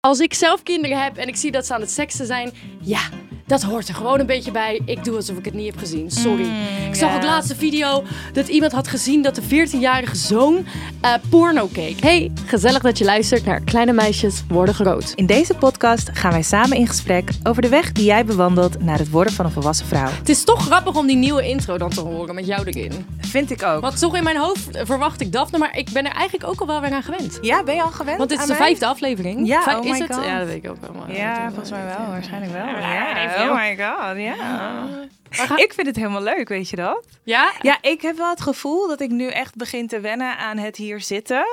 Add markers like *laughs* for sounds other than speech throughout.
Als ik zelf kinderen heb en ik zie dat ze aan het seksen zijn, ja, dat hoort er gewoon een beetje bij. Ik doe alsof ik het niet heb gezien. Sorry. ik zag ook laatste video dat iemand had gezien dat de 14-jarige zoon eh, porno keek. Hey, gezellig dat je luistert naar Kleine Meisjes Worden Groot. In deze podcast gaan wij samen in gesprek over de weg die jij bewandelt naar het worden van een volwassen vrouw. Het is toch grappig om die nieuwe intro dan te horen met jou erin. Vind ik ook. Want toch in mijn hoofd verwacht ik Daphne, maar ik ben er eigenlijk ook al wel weer aan gewend. Ja, ben je al gewend? Want dit is aan de mij? vijfde aflevering. Ja, Vijf- oh is my het? God. Ja, dat weet ik ook wel. maar- Ja, volgens mij wel. Waarschijnlijk wel. Ja, oh my god, ja. Ik vind het helemaal leuk, weet je dat? Ja? Ja, ik heb wel het gevoel dat ik nu echt begin te wennen aan het hier zitten.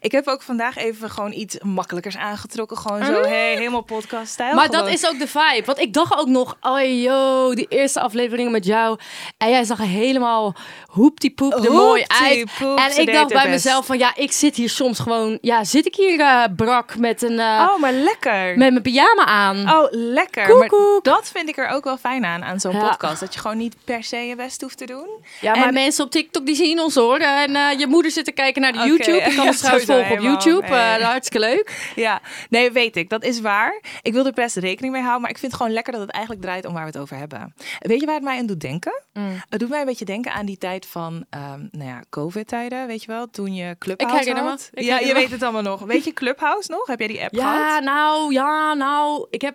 Ik heb ook vandaag even gewoon iets makkelijkers aangetrokken. Gewoon zo, hey, helemaal podcast-stijl. Maar dat is ook de vibe. Want ik dacht ook nog, oh yo, die eerste afleveringen met jou. En jij zag er helemaal hoeptiepoep er mooi uit. Hoeptiepoep, En ik dacht bij best. mezelf van, ja, ik zit hier soms gewoon... Ja, zit ik hier eh, brak met, een, eh, Oh, maar lekker. met mijn pyjama aan? Oh, lekker. Koekoek. Maar dat vind ik er ook wel fijn aan, aan zo'n Ja. podcast. Dat je gewoon niet per se je best hoeft te doen. ja, maar en- mensen op TikTok die zien ons hoor. En eh, je moeder zit te kijken naar de YouTube. Je *laughs* kan ja, ons trouwens sowieso, volgen op. YouTube. Ja, ja. Eh, hartstikke leuk. Ja, nee, weet ik. Dat is waar. Ik wil er best rekening mee houden. Maar ik vind het gewoon lekker dat het eigenlijk draait om waar we het over hebben. Weet je waar het mij aan doet denken? Mm. Het doet mij een beetje denken aan die tijd van, ehm, nou ja, COVID-tijden, weet je wel? Toen je Clubhouse herinner me. had. Ik ja, je herinner me. weet het allemaal nog. Weet je Clubhouse nog? Heb jij die app Ja, gehad? nou, ja, nou. Ik heb...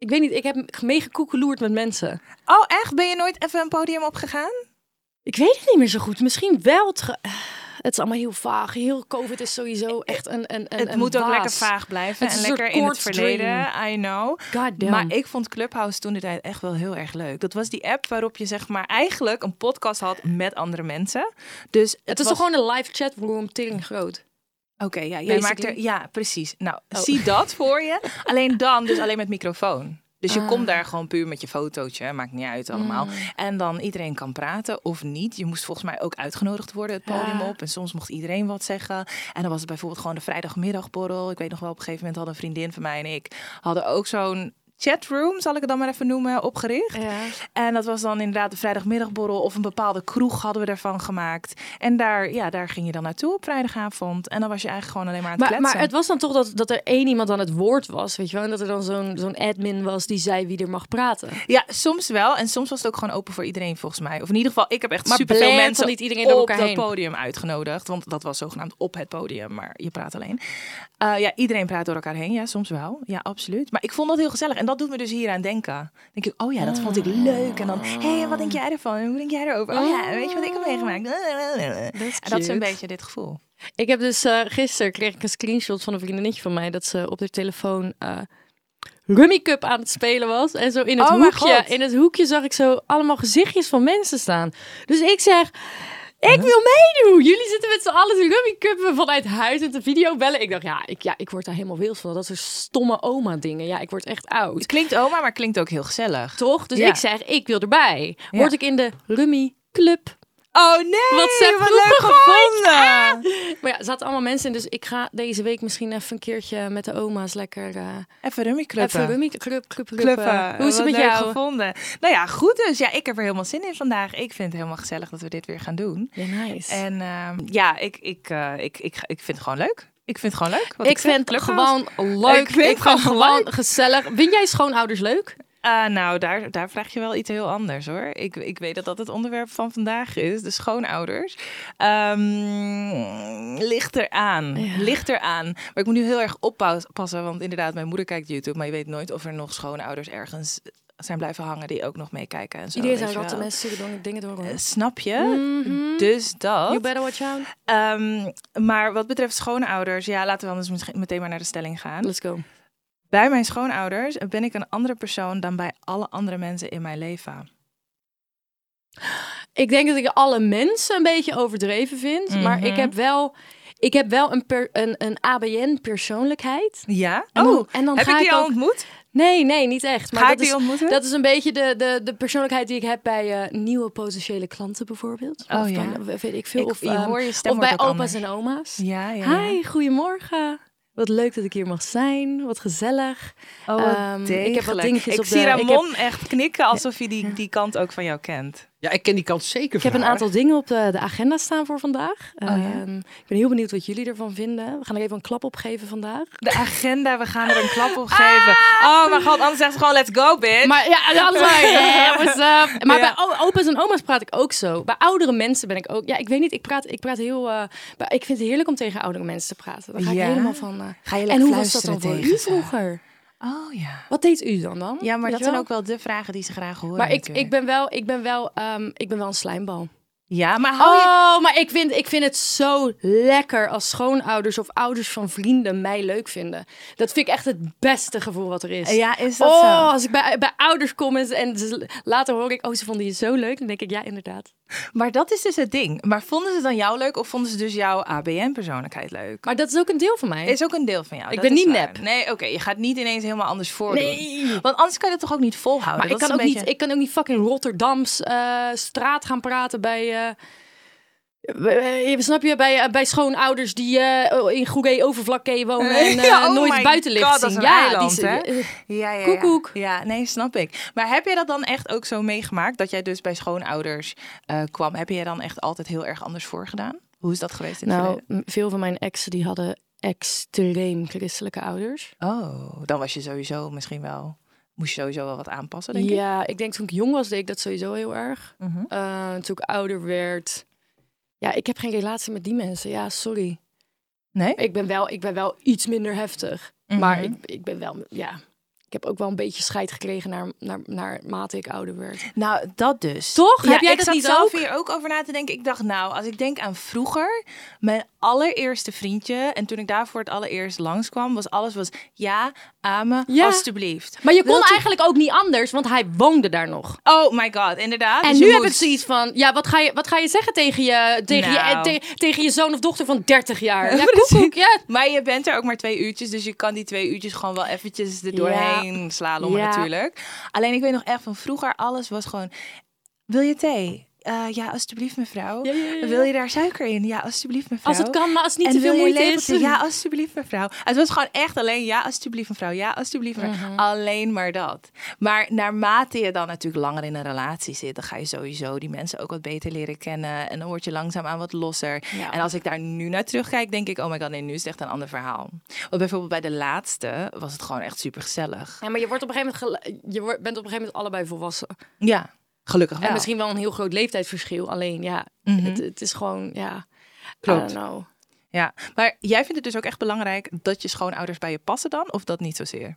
Ik weet niet, ik heb meegekoekeloerd met mensen. Oh, echt? Ben je nooit even een podium opgegaan? Ik weet het niet meer zo goed. Misschien wel. Het, ge- *sighs* het is allemaal heel vaag. Heel COVID is sowieso echt een, een, een het een moet ook lekker vaag blijven en lekker in het verleden. I know. God damn. Maar ik vond Clubhouse toen de tijd echt wel heel erg leuk. Dat was die app waarop je zeg maar eigenlijk een podcast had met andere mensen. Dus het, het is was toch gewoon een live chatroom tering groot. Oké, ja, jij maakt er ja, precies. Nou, Oh. zie dat voor je. Alleen dan dus alleen met microfoon. Dus je Ah. komt daar gewoon puur met je fotootje, maakt niet uit allemaal. Mm. En dan iedereen kan praten of niet. Je moest volgens mij ook uitgenodigd worden het podium Ja. op. En soms mocht iedereen wat zeggen. En dan was het bijvoorbeeld gewoon de vrijdagmiddagborrel. Ik weet nog wel, op een gegeven moment hadden een vriendin van mij en ik... hadden ook zo'n chatroom, zal ik het dan maar even noemen, opgericht. Ja. En dat was dan inderdaad de vrijdagmiddagborrel of een bepaalde kroeg hadden we daarvan gemaakt. En daar, ja, daar ging je dan naartoe op vrijdagavond. En dan was je eigenlijk gewoon alleen maar aan het Maar, kletsen. maar het was dan toch dat, dat er één iemand aan het woord was, weet je wel? En dat er dan zo'n zo'n admin was die zei wie er mag praten. Ja, soms wel. En soms was het ook gewoon open voor iedereen volgens mij. Of in ieder geval, ik heb echt Maar superveel mensen niet iedereen door op elkaar dat heen. podium uitgenodigd. Want dat was zogenaamd op het podium, maar je praat alleen. Eh, ja, iedereen praat door elkaar heen. Ja, soms wel. Ja, absoluut. Maar ik vond dat heel gezellig. En dat doet me dus hier aan denken. Dan denk ik, oh ja, dat vond ik leuk. En dan, hé, hey, wat denk jij ervan? En hoe denk jij erover? Oh ja, weet je wat ik heb meegemaakt? En dat is een beetje dit gevoel. Ik heb dus eh, gisteren kreeg ik een screenshot van een vriendinnetje van mij dat ze op haar telefoon eh Rummy Cup aan het spelen was. En zo in het Oh hoekje, in het hoekje zag ik zo allemaal gezichtjes van mensen staan. Dus ik zeg, ik wil meedoen. Jullie zitten met z'n allen te Rummy Cuppen vanuit huis en te video bellen. Ik dacht, ja, ik, ja, ik word daar helemaal wild van. Dat soort stomme oma dingen. Ja, ik word echt oud. Klinkt oma, maar klinkt ook heel gezellig. Toch? Dus Ja. ik zeg, ik wil erbij. Ja. Word ik in de Rummy Club Oh nee, WhatsApp wat groep leuk gegooid. gevonden. Maar ja, er zaten allemaal mensen in, dus ik ga deze week misschien even een keertje met de oma's lekker uh, Even rummy kluppen. even rummy club. Hoe is het met leuk jou? gevonden. Nou ja, goed dus. Ja, ik heb er helemaal zin in vandaag. Ik vind het helemaal gezellig dat we dit weer gaan doen. Ja, nice. En ehm, ja, ik, ik, eh, ik, ik, ik vind het gewoon leuk. Ik vind het gewoon leuk. Wat ik vind het gewoon leuk. Ik vind het gewoon gewoon leuk. gezellig. Vind jij schoonouders leuk? Ah, nou, daar, daar vraag je wel iets heel anders hoor. Ik, ik weet dat dat het onderwerp van vandaag is, de schoonouders. Ehm ligt eraan, ligt eraan. Maar ik moet nu heel erg oppassen, want inderdaad, mijn moeder kijkt YouTube, maar je weet nooit of er nog schoonouders ergens zijn blijven hangen die ook nog meekijken en zo. Iedereen zijn ratten mensen door- dingen door. Eh, Snap je? Mhm. Dus dat. You better watch out. Ehm, maar wat betreft schoonouders, ja, laten we anders meteen maar naar de stelling gaan. Let's go. Bij mijn schoonouders ben ik een andere persoon dan bij alle andere mensen in mijn leven. Ik denk dat ik alle mensen een beetje overdreven vind. Maar ik Mhm. heb wel, ik heb wel een, per, een, een ABN persoonlijkheid. Ja? En dan- oh, en dan heb ga ik die al ook- ontmoet? Nee, nee, niet echt. Maar Ga dat ik die is, ontmoeten? Dat is een beetje de, de, de persoonlijkheid die ik heb bij eh, nieuwe potentiële klanten bijvoorbeeld. Oh, of ja. bij, weet ik veel. Ik- of, je ehm, hoor je stem of bij opa's anders. en oma's. Ja, ja. ja. Hi, goedemorgen. Wat leuk dat ik hier mag zijn. Wat gezellig. Oh, wat Ehm, ik heb wat dingetjes Ik op zie de- ik Ramon echt knikken alsof je die, die kant ook van jou kent. Ja, ik ken die kant zeker Ik heb een aantal dingen op de, de agenda staan voor vandaag. Oh, ja? Ehm, ik ben heel benieuwd wat jullie ervan vinden. We gaan er even een klap op geven vandaag. De agenda, we gaan er een klap op geven. Oh mijn god, anders zegt ze gewoon let's go, bitch. Maar ja, alles maar. *laughs* Yeah, what's up? Maar Ja. bij opa's en oma's praat ik ook zo. Bij oudere mensen ben ik ook. Ja, ik weet niet. Ik praat, ik praat heel. eh, ik vind het heerlijk om tegen oudere mensen te praten. Dan ga ik Ja? helemaal van. eh, Ga je en lekker hoe was dat dan voor tegen u ze? vroeger? Oh ja. Wat deed u dan dan? Ja, maar dat zijn ook wel de vragen die ze graag horen. Maar ik, natuurlijk. ik ben wel, ik ben wel, ehm, ik ben wel een slijmbal. Ja, maar hou je... Oh, maar ik vind, ik vind het zo lekker als schoonouders of ouders van vrienden mij leuk vinden. Dat vind ik echt het beste gevoel wat er is. Ja, is dat Oh, zo? als ik bij, bij ouders kom en, en ze- later hoor ik, oh, ze vonden je zo leuk. Dan denk ik, ja, inderdaad. Maar dat is dus het ding. Maar vonden ze dan jou leuk of vonden ze dus jouw ABN-persoonlijkheid leuk? Maar dat is ook een deel van mij. Is ook een deel van jou. Ik dat ben niet waar. nep. Nee, oké. je gaat niet ineens helemaal anders voordoen. Nee. Want anders kan je dat toch ook niet volhouden? maar ik Dat kan, ook niet, ik kan ook niet fucking Rotterdams eh, straat gaan praten bij... eh, snap je, bij, eh, bij schoonouders die eh, in Goeree Overvlakke wonen en *laughs* eh, Ja, oh nooit buitenlicht God, dat zien. ja, eiland, die, hè? eh, Ja, ja, Koekoek. Ja. ja, nee, snap ik. Maar heb je dat dan echt ook zo meegemaakt? Dat jij dus bij schoonouders eh, kwam. Heb je dan echt altijd heel erg anders voorgedaan? Hoe is dat geweest in het Nou, verleden? veel van mijn exen die hadden extreem christelijke ouders. Oh, dan was je sowieso misschien wel... Moest je sowieso wel wat aanpassen, denk ik? Ja, ik denk toen ik jong was, deed ik dat sowieso heel erg. Mhm. Eh, toen ik ouder werd. Ja, ik heb geen relatie met die mensen. Ja, sorry. Nee? Ik ben wel, ik ben wel iets minder heftig. Mhm. Maar ik, ik ben wel, ja. Ik heb ook wel een beetje scheid gekregen naar, naar, naar mate ik ouder werd. Nou, dat dus. Toch? Ja, Heb jij ik dat zat niet zelf ook? hier ook over na te denken. Ik dacht, nou, als ik denk aan vroeger, mijn allereerste vriendje, en toen ik daar voor het allereerst langskwam, was alles was ja, amen, Ja. alstublieft. Maar je kon Wilt u- eigenlijk ook niet anders, want hij woonde daar nog. Oh my god, inderdaad. En Dus nu heb ik zoiets van, ja, wat ga je, wat ga je zeggen tegen je, tegen, je, Nou. eh, te- tegen je zoon of dochter van 30 jaar? Ja, koekoek, ja. Maar je bent er ook maar twee uurtjes, dus je kan die twee uurtjes gewoon wel eventjes er doorheen slalommen Ja. natuurlijk. Alleen ik weet nog echt van vroeger, alles was gewoon, wil je thee? Eh, ja, alstublieft mevrouw. Ja, ja, ja, ja. Wil je daar suiker in? Ja, alstublieft mevrouw. Als het kan, maar als het niet te veel moeite is. Ja, alstublieft mevrouw. Het was gewoon echt alleen ja, alstublieft mevrouw. Ja, alstublieft mevrouw. Mhm. Alleen maar dat. Maar naarmate je dan natuurlijk langer in een relatie zit, dan ga je sowieso die mensen ook wat beter leren kennen. En dan word je langzaamaan wat losser. En als ik daar nu naar terugkijk, denk ik, oh my god, nee, nu is het echt een ander verhaal. Want bijvoorbeeld bij de laatste was het gewoon echt super gezellig. Ja, maar je, wordt op een gegeven moment je wordt- bent op een gegeven moment allebei volwassen. Ja, gelukkig wel. En misschien wel een heel groot leeftijdsverschil. Alleen ja, Mhm. het, het is gewoon, ja, Klopt. I don't know. Ja, maar jij vindt het dus ook echt belangrijk dat je schoonouders bij je passen dan? Of dat niet zozeer?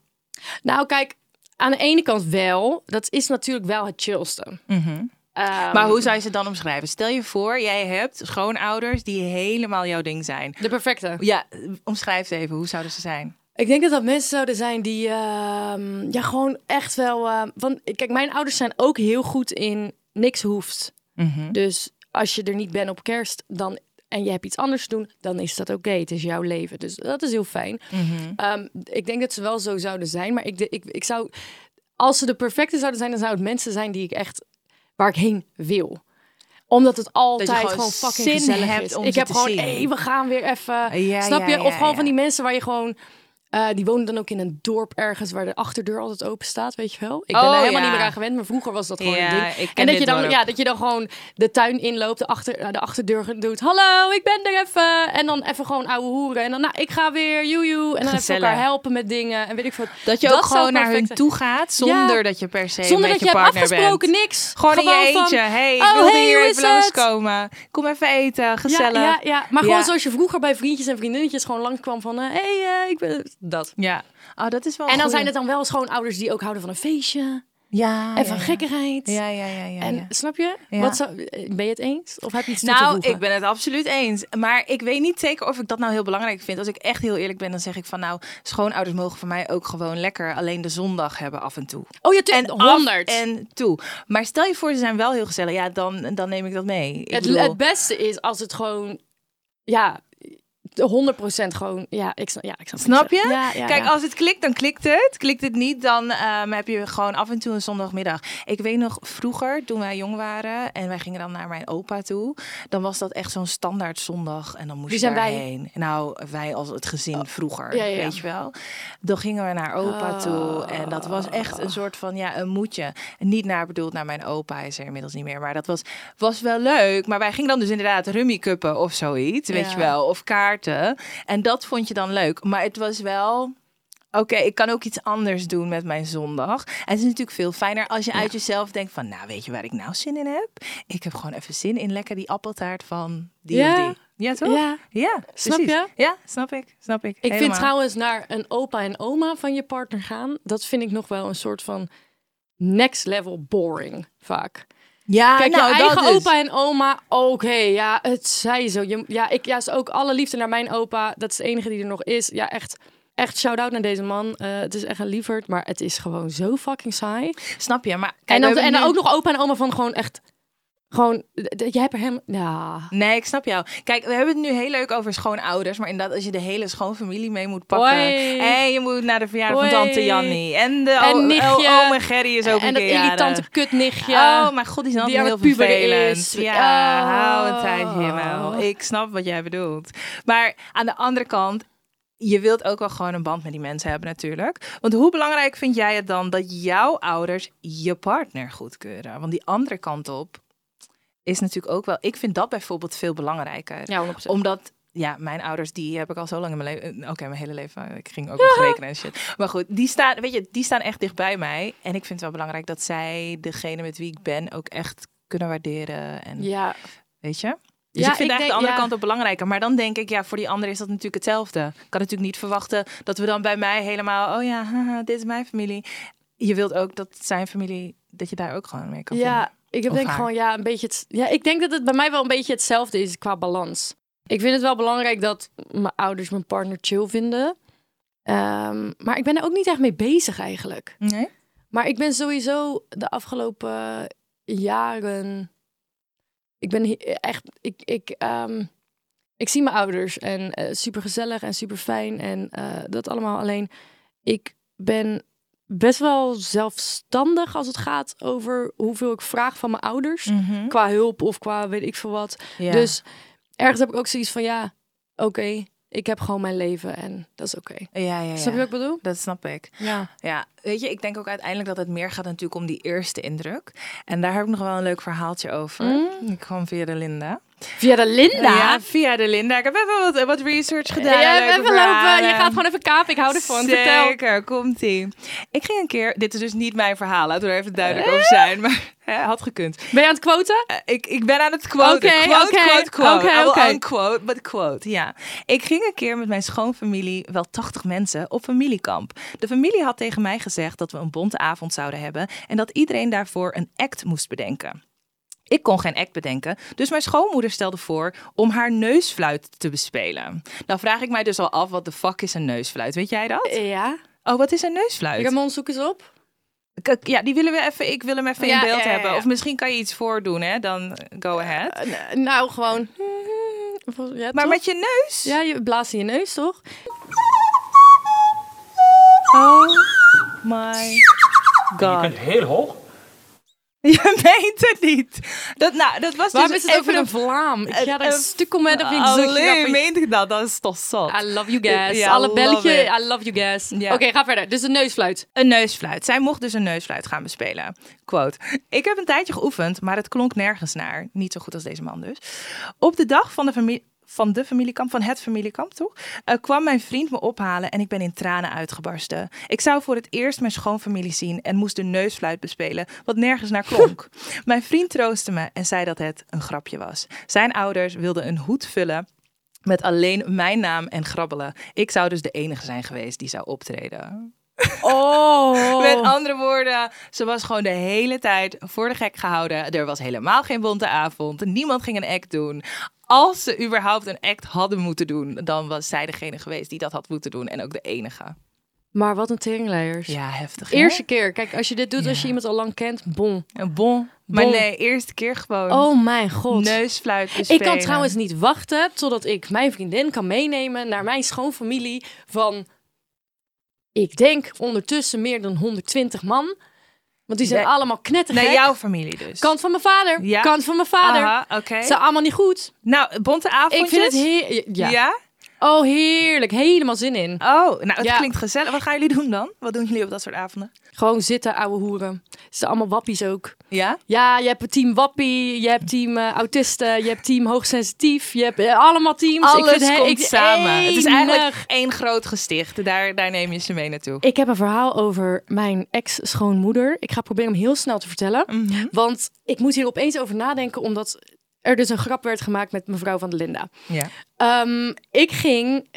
Nou, kijk, aan de ene kant wel. Dat is natuurlijk wel het chillste. Ehm, Maar hoe zou je ze dan omschrijven? Stel je voor, jij hebt schoonouders die helemaal jouw ding zijn. De perfecte. Ja, omschrijf ze even. Hoe zouden ze zijn? Ik denk dat dat mensen zouden zijn die ehm, ja, gewoon echt wel. ehm, want kijk, mijn ouders zijn ook heel goed in niks hoeft. Dus als je er niet bent op kerst, dan en je hebt iets anders te doen, dan is dat oké. Het is jouw leven. Dus dat is heel fijn. Ehm, ik denk dat ze wel zo zouden zijn, maar ik, de- ik, ik zou, als ze de perfecte zouden zijn, dan zouden het mensen zijn die ik echt waar ik heen wil omdat het altijd gewoon gewoon, fucking zin gezellig hebt is. om ik heb gewoon, hé, we gaan weer even. Ja, snap je? ja, of gewoon van die mensen waar je gewoon eh, die wonen dan ook in een dorp ergens waar de achterdeur altijd open staat, weet je wel? Ik ben Oh, daar helemaal ja. niet meer aan gewend, maar vroeger was dat gewoon Ja, een ding. ik ken en dat je dan, dorp. ja, dat je dan gewoon de tuin inloopt, de, achter, eh, de achterdeur doet. Hallo, ik ben er even. En dan even gewoon ouwe hoeren. En dan, nou, ik ga weer, joejoe. En dan even elkaar helpen met dingen. En weet ik veel. Dat je Dat ook gewoon naar hun toe gaat zonder Ja. dat je per se Zonder met dat je je hebt partner afgesproken, bent. niks. Gewoon in je eentje. hey, ik oh, wilde hey, hier even langskomen. Kom even eten, gezellig. Ja, ja, ja. maar gewoon zoals je vroeger bij vriendjes en vriendinnetjes gewoon langskwam van... Hé, hey, eh, ik ben... Dat. Ja. Oh, dat is wel En dan zijn het dan wel schoonouders die ook houden van een feestje. Ja, En van ja, ja. gekkigheid. Ja, ja, ja, ja. En ja. snap je? Ja. Wat zou, ben je het eens? Of heb je iets te Nou, ik ben het absoluut eens. Maar ik weet niet zeker of ik dat nou heel belangrijk vind. Als ik echt heel eerlijk ben, dan zeg ik van nou, schoonouders mogen voor mij ook gewoon lekker alleen de zondag hebben af en toe. Oh, je En en af 100. en toe. Maar stel je voor, ze zijn wel heel gezellig. Ja, dan, dan neem ik dat mee. Ik het, bedoel- het beste is als het gewoon... Ja, 100% gewoon, ja, ik snap, ja, ik snap, Snap je? zegt. Ja, ja, Kijk, ja. als het klikt, dan klikt het. Klikt het niet, dan ehm, heb je gewoon af en toe een zondagmiddag. Ik weet nog vroeger, toen wij jong waren en wij gingen dan naar mijn opa toe, dan was dat echt zo'n standaard zondag en dan moest Wie je wij? daarheen. Nou, wij als het gezin vroeger, ja, ja. weet je wel. Dan gingen we naar opa toe en dat was echt een soort van, ja, een moedje. Niet naar bedoeld naar mijn opa, hij is er inmiddels niet meer, maar dat was, was wel leuk. Maar wij gingen dan dus inderdaad rummy cuppen of zoiets, weet je wel, of En dat vond je dan leuk. Maar het was wel oké, ik kan ook iets anders doen met mijn zondag. En het is natuurlijk veel fijner als je uit jezelf denkt van, nou weet je waar ik nou zin in heb? Ik heb gewoon even zin in lekker die appeltaart van die Ja. of die. Ja, toch? Ja. Ja, Snap precies. je? Ja, snap ik. Snap ik. Ik vind trouwens naar een opa en oma van je partner gaan, dat vind ik nog wel een soort van next level boring vaak. Ja, Kijk, nou, je dat eigen dus. opa en oma, oké, ja, het zij zo. Je, ja, ik ja, is ook alle liefde naar mijn opa. Dat is de enige die er nog is. Ja, echt, echt shout-out naar deze man. Eh, het is echt een lieverd, maar het is gewoon zo fucking saai. Snap je? Maar kijk, en dan, en dan nu- ook nog opa en oma van gewoon echt, gewoon, jij hebt er helemaal, ja. Nee, ik snap jou. Kijk, we hebben het nu heel leuk over schoonouders. Maar inderdaad, als je de hele schoonfamilie mee moet pakken. En je moet naar de verjaardag van tante Jannie. En de En nichtje. oma Gerry is ook en een dat keer jarig. irritante kutnichtje. Oh, mijn god, die is altijd aan heel vervelend. is. Ja, Oh. hou een tijdje wel. Ik snap wat jij bedoelt. Maar aan de andere kant, je wilt ook wel gewoon een band met die mensen hebben natuurlijk. Want hoe belangrijk vind jij het dan dat jouw ouders je partner goedkeuren? Want die andere kant op is natuurlijk ook wel... Ik vind dat bijvoorbeeld veel belangrijker. Ja, 100%. Omdat... Ja, mijn ouders, die heb ik al zo lang in mijn leven. Oké, mijn hele leven. Ik ging ook *laughs* nog rekenen en shit. Maar goed, die staan, weet je, die staan echt dicht bij mij. En ik vind het wel belangrijk dat zij degene met wie ik ben ook echt kunnen waarderen. En ja, weet je? Dus Ja, ik vind ik eigenlijk denk- de andere ja. kant ook belangrijker. Maar dan denk ik, ja, voor die andere is dat natuurlijk hetzelfde. Ik kan natuurlijk niet verwachten dat we dan bij mij helemaal, oh ja, haha, *laughs* dit is mijn familie. Je wilt ook dat zijn familie, dat je daar ook gewoon mee kan Ja, vinden. Ik heb denk haar. gewoon ja, een beetje het. Ja, ik denk dat het bij mij wel een beetje hetzelfde is qua balans. Ik vind het wel belangrijk dat mijn ouders mijn partner chill vinden. Ehm, maar ik ben er ook niet echt mee bezig eigenlijk. Nee? Maar ik ben sowieso de afgelopen jaren. Ik ben echt. Ik, ik, ehm, ik zie mijn ouders en super gezellig en super fijn en eh, dat allemaal. Alleen ik ben best wel zelfstandig als het gaat over hoeveel ik vraag van mijn ouders. Mhm. Qua hulp of qua weet ik veel wat. Ja. Dus ergens heb ik ook zoiets van ja, oké, ik heb gewoon mijn leven en dat is oké. ja, ja, ja. Snap je wat ik bedoel? Dat snap ik. Ja. Ja, weet je, ik denk ook uiteindelijk dat het meer gaat natuurlijk om die eerste indruk. En daar heb ik nog wel een leuk verhaaltje over. Mm. Ik kwam via de Linda. Via de Linda. Ja, via de Linda. Ik heb even wat, wat research gedaan. Ja, even lopen. Je gaat gewoon even kapen. Ik hou ervan. Vertel. Zeker, komt-ie. Ik ging een keer, dit is dus niet mijn verhaal, laten we er even duidelijk over zijn, maar hè, had gekund. Ben je aan het quoten? Eh, ik, ik ben aan het quoten. Oké, quote, oké, quote, quote. will oké. unquote, but quote. Ja. Ik ging een keer met mijn schoonfamilie, wel 80 mensen, op familiekamp. De familie had tegen mij gezegd dat we een bonte avond zouden hebben en dat iedereen daarvoor een act moest bedenken. Ik kon geen act bedenken, dus mijn schoonmoeder stelde voor om haar neusfluit te bespelen. Nou vraag ik mij dus al af, wat de fuck is een neusfluit? Weet jij dat? Ja. Oh, wat is een neusfluit? Ik heb mijn zoek eens op. Kijk, Ja, die willen we even, ik wil hem even Ja, in beeld ja, ja, hebben. Of misschien kan je iets voordoen, hè? Dan go ahead. Eh, nou, gewoon. *laughs* Ja, Maar toch? met je neus? Ja, je blaast in je neus, toch? Oh my god. kunt heel hoog. *laughs* Je meent het niet. Dat, nou, dat was Waarom dus is het een vlaam? Ik ga er een- een stuk om met of ik zo Allee, meent ik dat? Dat is toch zot. I love you guys. Ja, Alle it. I love you guys. Ja. Oké, ga verder. Dus de neusfluit. Een neusfluit. Zij mocht dus een neusfluit gaan bespelen. Quote. Ik heb een tijdje geoefend, maar het klonk nergens naar. Niet zo goed als deze man dus. Op de dag van de familie van de familiekamp, van het familiekamp toch, eh, kwam mijn vriend me ophalen en ik ben in tranen uitgebarsten. Ik zou voor het eerst mijn schoonfamilie zien en moest de neusfluit bespelen, wat nergens naar klonk. *laughs* mijn vriend troostte me en zei dat het een grapje was. Zijn ouders wilden een hoed vullen met alleen mijn naam en grabbelen. Ik zou dus de enige zijn geweest die zou optreden. Oh. Met andere woorden, ze was gewoon de hele tijd voor de gek gehouden. Er was helemaal geen bonte avond. Niemand ging een act doen. Als ze überhaupt een act hadden moeten doen, dan was zij degene geweest die dat had moeten doen. En ook de enige. Maar wat een teringleiers. Ja, heftig. hè? Eerste keer. Kijk, als je dit doet, als je iemand al lang kent, bon. Een bon. Maar Bon. nee, eerste keer gewoon. Oh mijn god. Neusfluit Ik kan trouwens niet wachten totdat ik mijn vriendin kan meenemen naar mijn schoonfamilie van, ik denk ondertussen meer dan 120 man. Want die zijn Nee. allemaal knettergek. Naar jouw familie dus. Kant van mijn vader, Ja. kant van mijn vader. Aha, zijn allemaal niet goed. Nou, bonte avondjes. Ik vind het heer... Ja. Ja? Oh, heerlijk. Helemaal zin in. Oh, nou, het Ja. klinkt gezellig. Wat gaan jullie doen dan? Wat doen jullie op dat soort avonden? Gewoon zitten, ouwe hoeren. Ze zijn allemaal wappies ook. Ja? Ja, je hebt team wappie, je hebt team eh, autisten, je hebt team hoogsensitief, je hebt eh, allemaal teams. Alles ik vind komt ik- samen. Het is eigenlijk één groot gesticht. Daar, daar neem je ze mee naartoe. Ik heb een verhaal over mijn ex-schoonmoeder. Ik ga proberen hem heel snel te vertellen. Mhm. Want ik moet hier opeens over nadenken, omdat er dus een grap werd gemaakt met mevrouw van der Linda. Ja. Ehm, ik ging.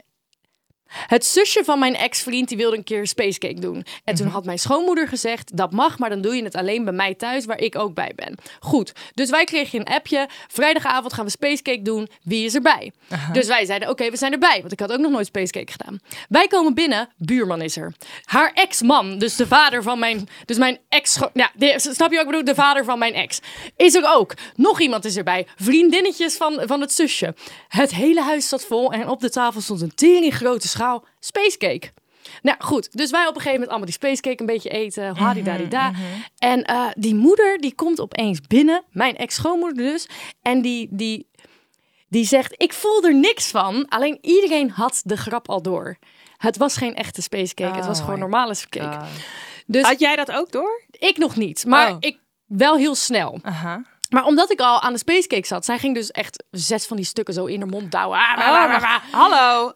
Het zusje van mijn ex-vriend die wilde een keer spacecake doen. En toen had mijn schoonmoeder gezegd: dat mag, maar dan doe je het alleen bij mij thuis, waar ik ook bij ben. Goed. Dus wij kregen een appje. Vrijdagavond gaan we spacecake doen. Wie is erbij? Dus wij zeiden: oké, we zijn erbij. Want ik had ook nog nooit spacecake gedaan. Wij komen binnen. Buurman is er. Haar ex-man, dus de vader van mijn. Dus mijn ex. Ja, de- snap je wat ik bedoel? De vader van mijn ex. Is er ook. Nog iemand is erbij. Vriendinnetjes van, van het zusje. Het hele huis zat vol en op de tafel stond een tering grote schaal spacecake. Nou goed, dus wij op een gegeven moment allemaal die spacecake een beetje eten. Hadidadida. En eh, die moeder die komt opeens binnen, mijn ex-schoonmoeder dus. En die, die, die zegt, ik voel er niks van. Alleen iedereen had de grap al door. Het was geen echte spacecake, het was Oh gewoon normale cake. Dus Had jij dat ook door? ik nog niet, maar Oh. ik wel heel snel. Aha. Maar omdat ik al aan de spacecake zat, zij ging dus echt zes van die stukken zo in haar mond douwen. Ah, Oh, hallo.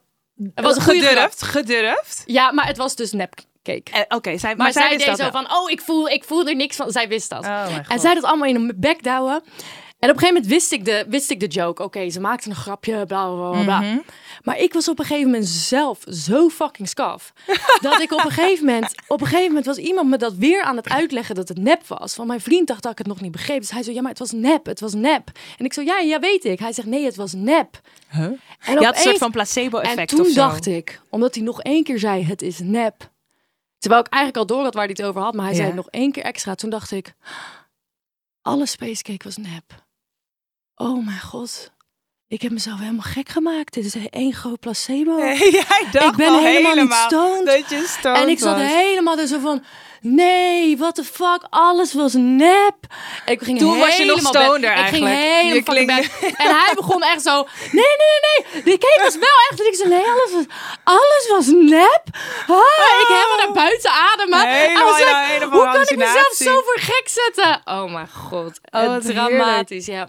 Het was gedurfd. Gedurfd. Ja, maar het was dus nepcake. Eh, Oké, zij, Maar, zij, wist deed zo wel. van, oh, ik voel, ik voel er niks van. Zij wist dat. Oh, en zij dat allemaal in een bek douwen. En op een gegeven moment wist ik de, wist ik de joke. Oké, ze maakte een grapje, bla, bla, bla, bla. Mhm. Maar ik was op een gegeven moment zelf zo fucking scaf. *laughs* dat ik op een gegeven moment... Op een gegeven moment was iemand me dat weer aan het uitleggen dat het nep was. Van mijn vriend dacht dat ik het nog niet begreep. Dus hij zei, ja, maar het was nep, het was nep. En ik zo, ja, ja, weet ik. Hij zegt, nee, het was nep. Huh? En Je had een soort van placebo-effect en toen of zo. dacht ik, omdat hij nog één keer zei, het is nep. Terwijl ik eigenlijk al door had waar hij het over had, maar hij zei het nog één keer extra. Toen dacht ik, alle spacecake was nep. Oh mijn god, ik heb mezelf helemaal gek gemaakt. Dit is één groot placebo. *laughs* Jij dacht ik ben al helemaal, niet stoned. dat je stoned En ik zat was. helemaal zo van, nee, what the fuck, alles was nep. Ik ging Toen was je nog stoner Ik eigenlijk. ging helemaal klinkt-. En hij begon echt zo, nee, nee, nee, die cake was wel echt. En ik zei, nee, alles was, alles was nep. Ah, Ik helemaal naar buiten ademen. Helemaal, like, helemaal hoe kan ik mezelf zo voor gek zetten? Oh mijn god, Oh, dramatisch, ja.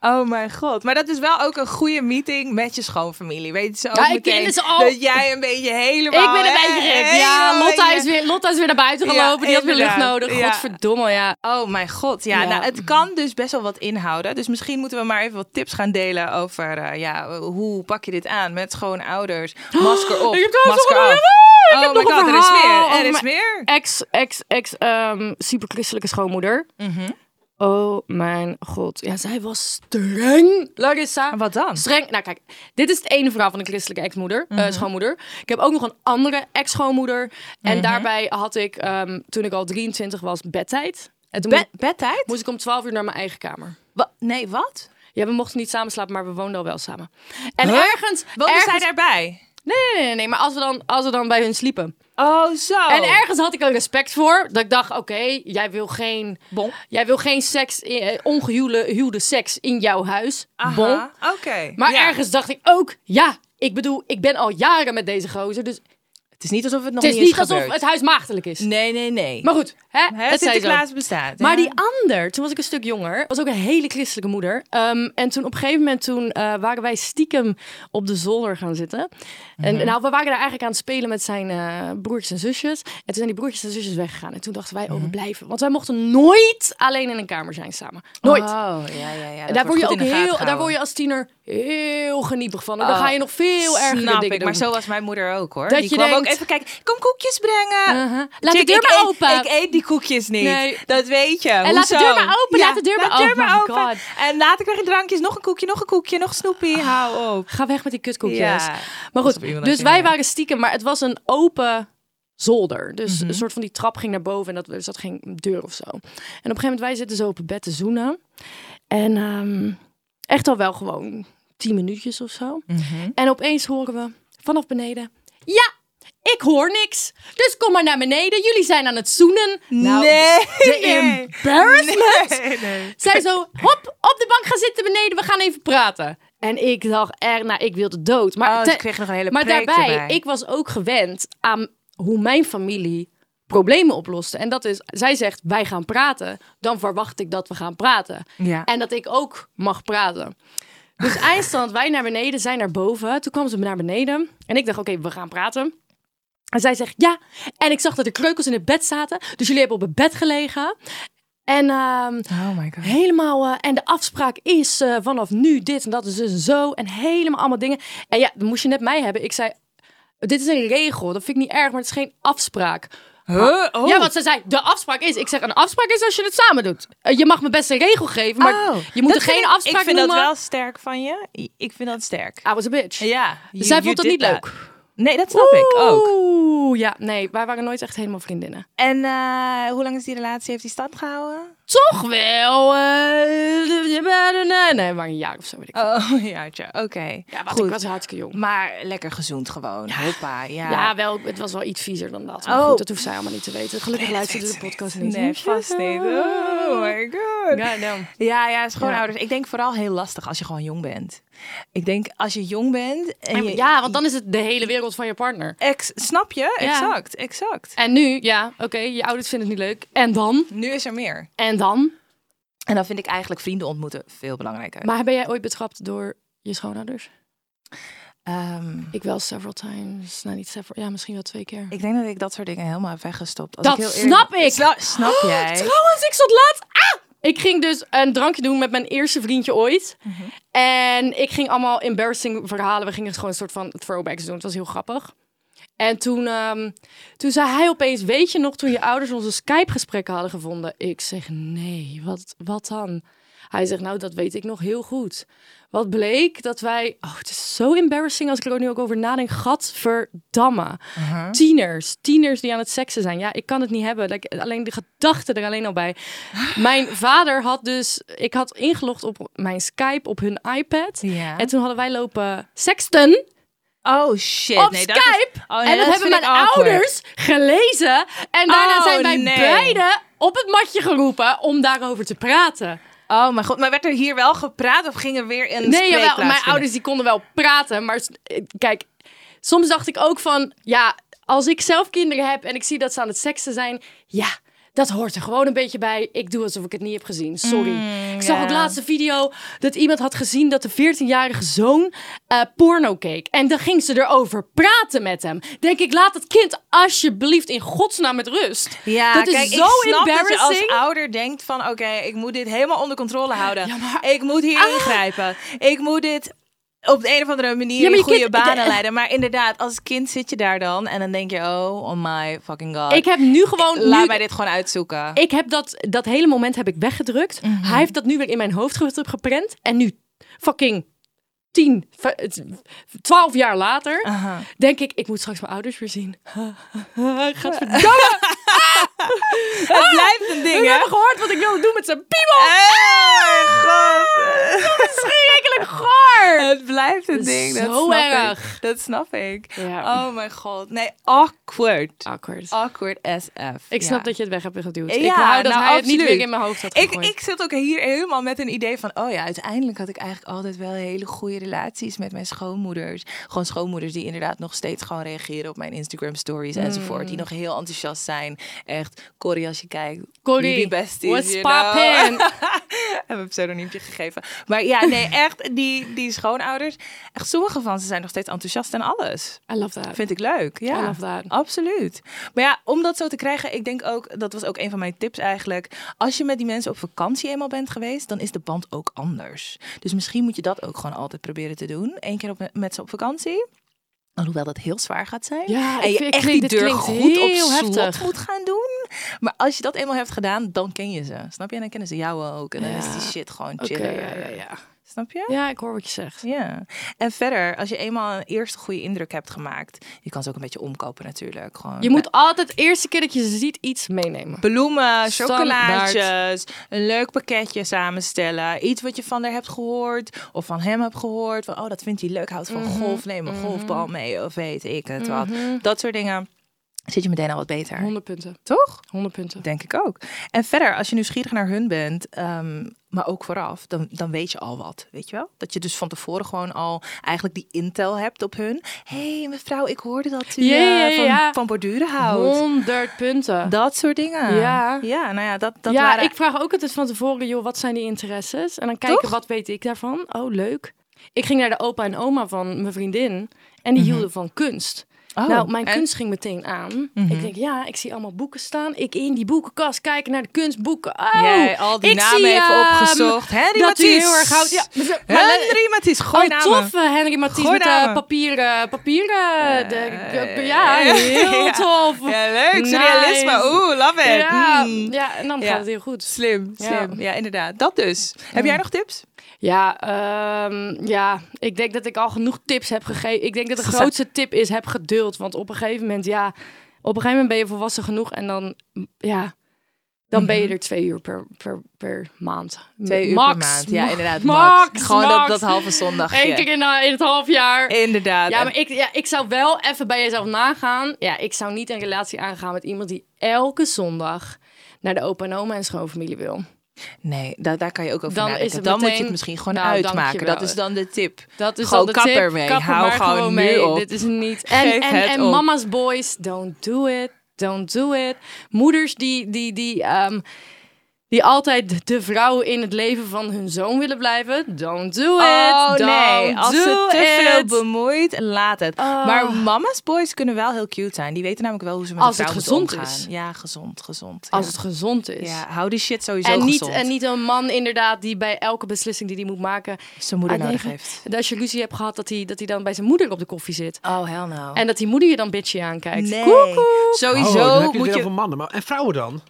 Oh mijn god. Maar dat is wel ook een goede meeting met je schoonfamilie. Weet ze ook Ja, meteen ze al. dat jij een beetje helemaal... Ik ben een beetje gek. Ja, Lotta je- is, weer, Lotta is weer naar buiten Ja, gelopen. die had weer lucht nodig. Ja. Godverdomme, ja. Oh mijn god, ja, Ja. Nou, het kan dus best wel wat inhouden. Dus misschien moeten we maar even wat tips gaan delen over eh, ja, hoe pak je dit aan met schoonouders. Masker op, Ik heb trouwens masker af. Ik oh heb my god, er is meer. Er is meer. Ex, ex, ex, ehm superchristelijke schoonmoeder. Mhm. Oh mijn god. Ja, zij was streng, Larissa. Wat dan? Streng. Nou kijk, dit is het ene verhaal van de christelijke ex-moeder, eh, Mhm. schoonmoeder. Ik heb ook nog een andere ex-schoonmoeder. En daarbij had ik, ehm, toen ik al 23 was, bedtijd. En toen Bed, moest, bedtijd? moest ik om 12 uur naar mijn eigen kamer. Wa- nee, wat? Ja, we mochten niet samen slapen, maar we woonden al wel samen. En Huh? ergens... Woonde ergens zij daarbij? Nee, nee, nee, maar als we, dan, als we dan bij hun sliepen. Oh, zo. En ergens had ik er respect voor. Dat ik dacht, oké, jij wil geen... Bon. Jij wil geen seks, eh, ongehuwde huwde seks in jouw huis. Bon. Aha, oké. Maar Ja. ergens dacht ik ook, ja, ik bedoel, ik ben al jaren met deze gozer. Dus Het is niet alsof het nog Het is niet niet alsof gebeurd. het huis maagdelijk is. Nee, nee, nee. Maar goed, hè, Hè. Sinterklaas bestaat. Maar die ander, toen was ik een stuk jonger, was ook een hele christelijke moeder. Ehm, en toen op een gegeven moment toen, eh, waren wij stiekem op de zolder gaan zitten. En Mhm. nou, we waren daar eigenlijk aan het spelen met zijn eh, broertjes en zusjes. En toen zijn die broertjes en zusjes weggegaan. En toen dachten wij, Mhm. oh, we blijven. Want wij mochten nooit alleen in een kamer zijn samen. Nooit. Oh, ja, ja, ja. Dat daar word je ook heel, daar word je als tiener heel geniepig van. En dan Oh, ga je nog veel erger Snap dingen ik, doen. maar zo was mijn moeder ook hoor. Dat die je kwam ook even kijken. Kom koekjes brengen. Uh-huh. Laat de deur maar eet- open. Ik eet die koekjes niet. Nee. Dat weet je. En laat de deur maar open, laat de deur maar- deur Oh maar open. God. En later krijg je drankjes. Nog een koekje, nog een koekje, nog snoepie. Hou op. Ga weg met die kutkoekjes. Ja. Maar goed, dus wij waren stiekem, maar het was een open zolder. Dus Mhm. een soort van die trap ging naar boven en dat, dus dat ging deur of zo. En op een gegeven moment, wij zitten zo op het bed te zoenen. En ehm, echt al wel gewoon tien minuutjes of zo. Mhm. En opeens horen we vanaf beneden, ja, ik hoor niks. Dus kom maar naar beneden, jullie zijn aan het zoenen. Nou, nee. de nee. embarrassment. Nee, nee. Zij zo, hop, op de bank gaan zitten beneden, we gaan even praten. En ik dacht er, nou, ik wilde dood. Maar, Oh, te- ze kreeg nog een hele maar daarbij, erbij. ik was ook gewend aan hoe mijn familie problemen oploste. En dat is, zij zegt, wij gaan praten. Dan verwacht ik dat we gaan praten. Ja. En dat ik ook mag praten. Dus eindstand, wij naar beneden, zij naar boven. Toen kwam ze naar beneden. En ik dacht, oké, we gaan praten. En zij zegt, ja. En ik zag dat de kreukels in het bed zaten. Dus jullie hebben op het bed gelegen. En ehm, Oh my god. helemaal... eh, en de afspraak is eh, vanaf nu dit en dat is dus en zo. En helemaal allemaal dingen. En ja, dan moest je net mij hebben. Ik zei, dit is een regel. Dat vind ik niet erg, maar het is geen afspraak. Huh? Oh. Ja, want ze zei, de afspraak is... Ik zeg, een afspraak is als je het samen doet. Eh, je mag me best een regel geven, maar Oh, je moet dat er geen ik- afspraak Ik vind noemen. dat wel sterk van je. Ik vind dat sterk. I was a bitch. Ja. Dus zij vond het niet leuk. Nee, dat snap ik ook. Oeh, ja, nee, wij waren nooit echt helemaal vriendinnen. En eh, hoe lang is die relatie? Heeft die stand gehouden? Toch wel, eh, nee, maar een jaar of zo, weet ik. Oh, *laughs* een jaartje. Oké. ja, wat, goed. ik was hartstikke jong. Maar lekker gezoend gewoon. Hoppa, ja. Ja, wel, het was wel iets viezer dan dat. Maar Oh. goed, dat hoeft zij allemaal niet te weten. Gelukkig luisterde de podcast niet. Nee, vast niet. Oh my god. Ja, nou. Ja, ja, schoonouders. Ja. Ik denk vooral heel lastig als je gewoon jong bent. Ik denk als je jong bent en je... Ja, want dan is het de hele wereld van je partner. Ex, snap je? Ja. Exact, exact. En nu, ja, oké, je ouders vinden het niet leuk. En dan? Nu is er meer. En dan? En dan vind ik eigenlijk vrienden ontmoeten veel belangrijker. Maar ben jij ooit betrapt door je schoonouders? Ehm, Ik wel several times. Nou, niet several. Ja, misschien wel twee keer. ik denk dat ik dat soort dingen helemaal heb weggestopt. Als Dat ik heel eerlijk- snap ik. Sla- snap jij? Trouwens, ik zat laat. Ah! Ik ging dus een drankje doen met mijn eerste vriendje ooit. Mhm. En ik ging allemaal embarrassing verhalen. We gingen gewoon een soort van throwbacks doen. Het was heel grappig. En toen, ehm, toen zei hij opeens, weet je nog, toen je ouders onze Skype-gesprekken hadden gevonden? Ik zeg, nee, wat, wat dan? Hij zegt, nou, dat weet ik nog heel goed. Wat bleek dat wij, oh, het is zo embarrassing als ik er nu ook over nadenk. Gadverdamme. Tieners, tieners die aan het seksen zijn. Ja, ik kan het niet hebben. Like, alleen de gedachte er alleen al bij. *laughs* Mijn vader had dus, ik had ingelogd op mijn Skype op hun iPad. En toen hadden wij lopen sexten Oh shit. op nee, dat is- Skype. Oh, nee, en dat, hebben mijn awkward. ouders gelezen. En daarna Oh, zijn wij nee. beiden op het matje geroepen om daarover te praten. Oh mijn god. Maar werd er hier wel gepraat of ging er weer een Nee, jawel, mijn ouders die konden wel praten. Maar eh, kijk, soms dacht ik ook van... Ja, als ik zelf kinderen heb en ik zie dat ze aan het seksen zijn... Ja, dat hoort er gewoon een beetje bij. Ik doe alsof ik het niet heb gezien. Sorry. ik zag ja. ook laatste video dat iemand had gezien... dat de 14-jarige zoon eh, porno keek. En dan ging ze erover praten met hem. Denk ik, laat het kind alsjeblieft in godsnaam met rust. Ja, dat is kijk, zo ik snap dat je als embarrassing. ouder denkt van... oké, ik moet dit helemaal onder controle houden. Ja, maar- Ah. Ik moet hier ingrijpen. Ik moet dit op de een of andere manier Ja, goede kind- banen *laughs* leiden. Maar inderdaad, als kind zit je daar dan... en dan denk je, oh, oh my fucking god. Ik heb nu gewoon... Laat nu, mij dit gewoon uitzoeken. Ik heb dat, dat hele moment heb ik weggedrukt. Mhm. Hij heeft dat nu weer in mijn hoofd ge- geprent. En nu, fucking tien, v- het- twaalf jaar later, denk ik, ik moet straks mijn ouders weer zien. *laughs* Gaat verdamme. *laughs* Het blijft een ding, We hè? hebben gehoord wat ik wilde doen met zijn piemel. Oh, god. Verschrikkelijk. goor! Het blijft een ding. Dat Zo snap erg. Ik. Dat snap ik. Ja. Oh mijn god. Nee, awkward. Awkward. Awkward SF. Ik snap Ja. dat je het weg hebt geduwd. Ja, ik wou dat nou, hij het niet weer in mijn hoofd had Ik, gegooid. ik zit ook hier helemaal met een idee van... oh ja, uiteindelijk had ik eigenlijk altijd wel hele goede relaties met mijn schoonmoeders. Gewoon schoonmoeders die inderdaad nog steeds gewoon reageren op mijn Instagram stories enzovoort. Die nog heel enthousiast zijn. Echt, Corrie, als je kijkt. Corrie, jullie besties, what's poppin'? *laughs* Hebben een pseudoniempje gegeven. Maar ja, nee, *laughs* echt, die, die schoonouders. Echt, sommige van ze zijn nog steeds enthousiast en alles. I love that. Vind ik leuk. Ja, I love that. absoluut. Maar ja, om dat zo te krijgen, ik denk ook, dat was ook een van mijn tips eigenlijk. Als je met die mensen op vakantie eenmaal bent geweest, dan is de band ook anders. Dus misschien moet je dat ook gewoon altijd proberen te doen. Eén keer op, met ze op vakantie. Alhoewel dat heel zwaar gaat zijn. Ja, en je vind- echt klinkt- die deur goed op heel slot heftig. moet gaan doen. Maar als je dat eenmaal hebt gedaan, dan ken je ze. Snap je? En dan kennen ze jou ook. En dan is die shit gewoon chiller. ja, ja, ja. Snap je? Ja, ik hoor wat je zegt. Ja, en verder, als je eenmaal een eerste goede indruk hebt gemaakt, je kan ze ook een beetje omkopen natuurlijk. Gewoon Je moet altijd de eerste keer dat je ze ziet iets meenemen. bloemen, chocolaatjes, een leuk pakketje samenstellen, iets wat je van haar hebt gehoord of van hem hebt gehoord. Van, oh, dat vindt hij leuk, houdt van Mhm. golf, neem een golfbal mee of weet ik het wat. Dat soort dingen. Zit je meteen al wat beter, 100 punten. toch? 100 punten. Denk ik ook. En verder, als je nieuwsgierig naar hun bent, ehm, maar ook vooraf, dan, dan weet je al wat. Weet je wel? Dat je dus van tevoren gewoon al eigenlijk die intel hebt op hun. Hé, hey, mevrouw, ik hoorde dat u eh, van, van borduren houdt. 100 punten. Dat soort dingen. Ja. Ja, nou ja, dat, dat ja, waren... ik vraag ook altijd van tevoren, joh, wat zijn die interesses? En dan kijken, Toch? wat weet ik daarvan? Oh, leuk. Ik ging naar de opa en oma van mijn vriendin en die hielden van kunst. Oh, nou, mijn en? kunst ging meteen aan. Ik denk, ja, ik zie allemaal boeken staan. Ik in die boekenkast kijken naar de kunstboeken. Oh, Jij al die namen zie, even ehm, opgezocht. Henry dat u Mathies. heel erg houdt. Ja, maar- Henry Mathies, gooi oh, namen. tof, eh, Henry Gooi met de namen. papieren. papieren de- Eh, *laughs* ja, heel ja. tof. Ja, leuk. Nice. Surrealisme. Oeh, love it. Ja, Mm. ja, en dan gaat het heel goed. Slim, slim. Ja. inderdaad. Dat dus. Heb jij nog tips? Ja, ehm, ja, ik denk dat ik al genoeg tips heb gegeven. Ik denk dat de *laughs* grootste tip is, heb geduld. Want op een gegeven moment, ja, op een gegeven moment ben je volwassen genoeg. En dan, ja, dan ben je er twee uur per, per, per maand. Mhm. Twee uur max, per maand. Ja, inderdaad. Max, Gewoon max. Dat, dat halve zondagje. Eén keer in, eh, in het half jaar. Inderdaad. Ja, maar ik, ja, ik zou wel even bij jezelf nagaan. Ja, ik zou niet een relatie aangaan met iemand die elke zondag naar de opa en oma en schoonfamilie wil. Nee, daar, daar kan je ook over Dan nadenken. is het dan moet je het misschien gewoon Nou, uitmaken. Dat is dan de tip. Dat is Gewoon al de kap tip. ermee. Kap er Hou gewoon gewoon nu mee. op. Dit is niet. En, en, en mama's boys, don't do it. Don't do it. Moeders die, die, die, ehm, die altijd de vrouw in het leven van hun zoon willen blijven. Don't do it. Oh don't nee, als do ze te veel it. bemoeit, laat het. Oh. Maar mama's boys kunnen wel heel cute zijn. Die weten namelijk wel hoe ze met Als het gezond omgaan. is. Ja, gezond, gezond. Als ja. het gezond is. Ja, hou die shit sowieso En niet, gezond. en niet een man inderdaad die bij elke beslissing die hij moet maken... zijn moeder Ah, nodig heeft. Dat als je ruzie hebt gehad, dat hij, dat hij dan bij zijn moeder op de koffie zit. Oh, hell no. En dat die moeder je dan bitchy aankijkt. nee, Koekoek. sowieso Oh, dan heb je moet je... mannen. Maar, en vrouwen dan?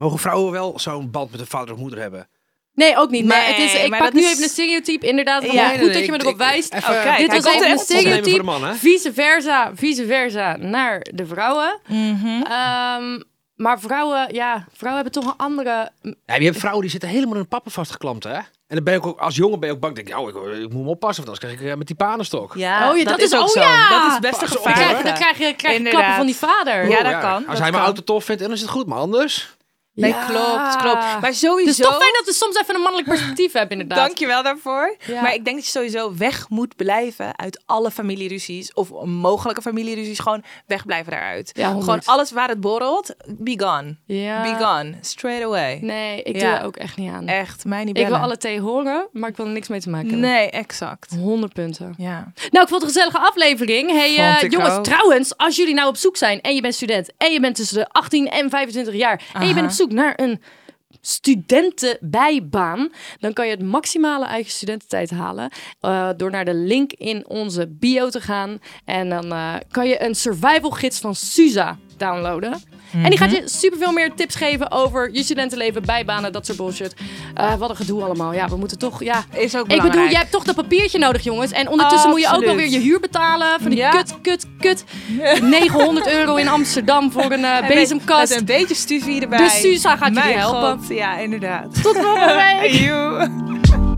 Mogen vrouwen wel zo'n band met een vader of moeder hebben? Nee, ook niet. maar Nee, het is, ik maar pak nu is- even een stereotype, inderdaad. Ja, goed nee, dat je me ik- erop ik- wijst. even- Oh, kijk, Dit was even een stereotype. Vice versa, vice versa naar de vrouwen. Mhm. Ehm, maar vrouwen, ja, vrouwen hebben toch een andere... Ja, je hebt vrouwen die zitten helemaal in een pappen vastgeklampt, hè? En dan ben je ook, als jongen ben je ook bang. Denk je, oh, ik, ik moet me oppassen, want anders krijg ik eh, met die panenstok. Ja, Oh, ja, dat is- ook oh, zo. ja. Dat is best een op, Dan krijg, je- krijg je, klappen van die vader. Ja, dat kan, Als dat hij mijn auto tof vindt, dan is het goed. Maar anders... Nee, Ja. klopt, klopt. Maar sowieso... Dus toch fijn dat we soms even een mannelijk perspectief hebben, *laughs* inderdaad. Dank je wel daarvoor. Ja. Maar ik denk dat je sowieso weg moet blijven uit alle familieruzies. Of mogelijke familieruzies. Gewoon wegblijven daaruit. Ja, honderd. gewoon alles waar het borrelt, be gone. Ja. Be gone. Straight away. Nee, ik doe er ook echt niet aan. Echt, mij niet ik bellen. wil alle thee horen, maar ik wil er niks mee te maken hebben. Nee, exact. 100 punten. Ja. Nou, ik vond het een gezelige aflevering. Hey, eh, ik jongens, ook. trouwens, als jullie nou op zoek zijn en je bent student en je bent tussen de 18 en 25 jaar en je bent op zoek naar een studentenbijbaan, dan kan je het maximale je studententijd halen eh, door naar de link in onze bio te gaan. En dan eh, kan je een survival gids van Suza downloaden. En die gaat je superveel meer tips geven over je studentenleven, bijbanen, dat soort bullshit. Eh, wat een gedoe allemaal. Ja, we moeten toch, ja, Is ook ik bedoel, belangrijk. jij hebt toch dat papiertje nodig, jongens. En ondertussen moet je ook alweer je huur betalen. Van die Ja. kut, kut, kut. 900 euro in Amsterdam voor een eh, bezemkast. Met een beetje studie erbij. De Suza gaat Mijn helpen. God, ja, inderdaad. Tot volgende week. *laughs* Joe.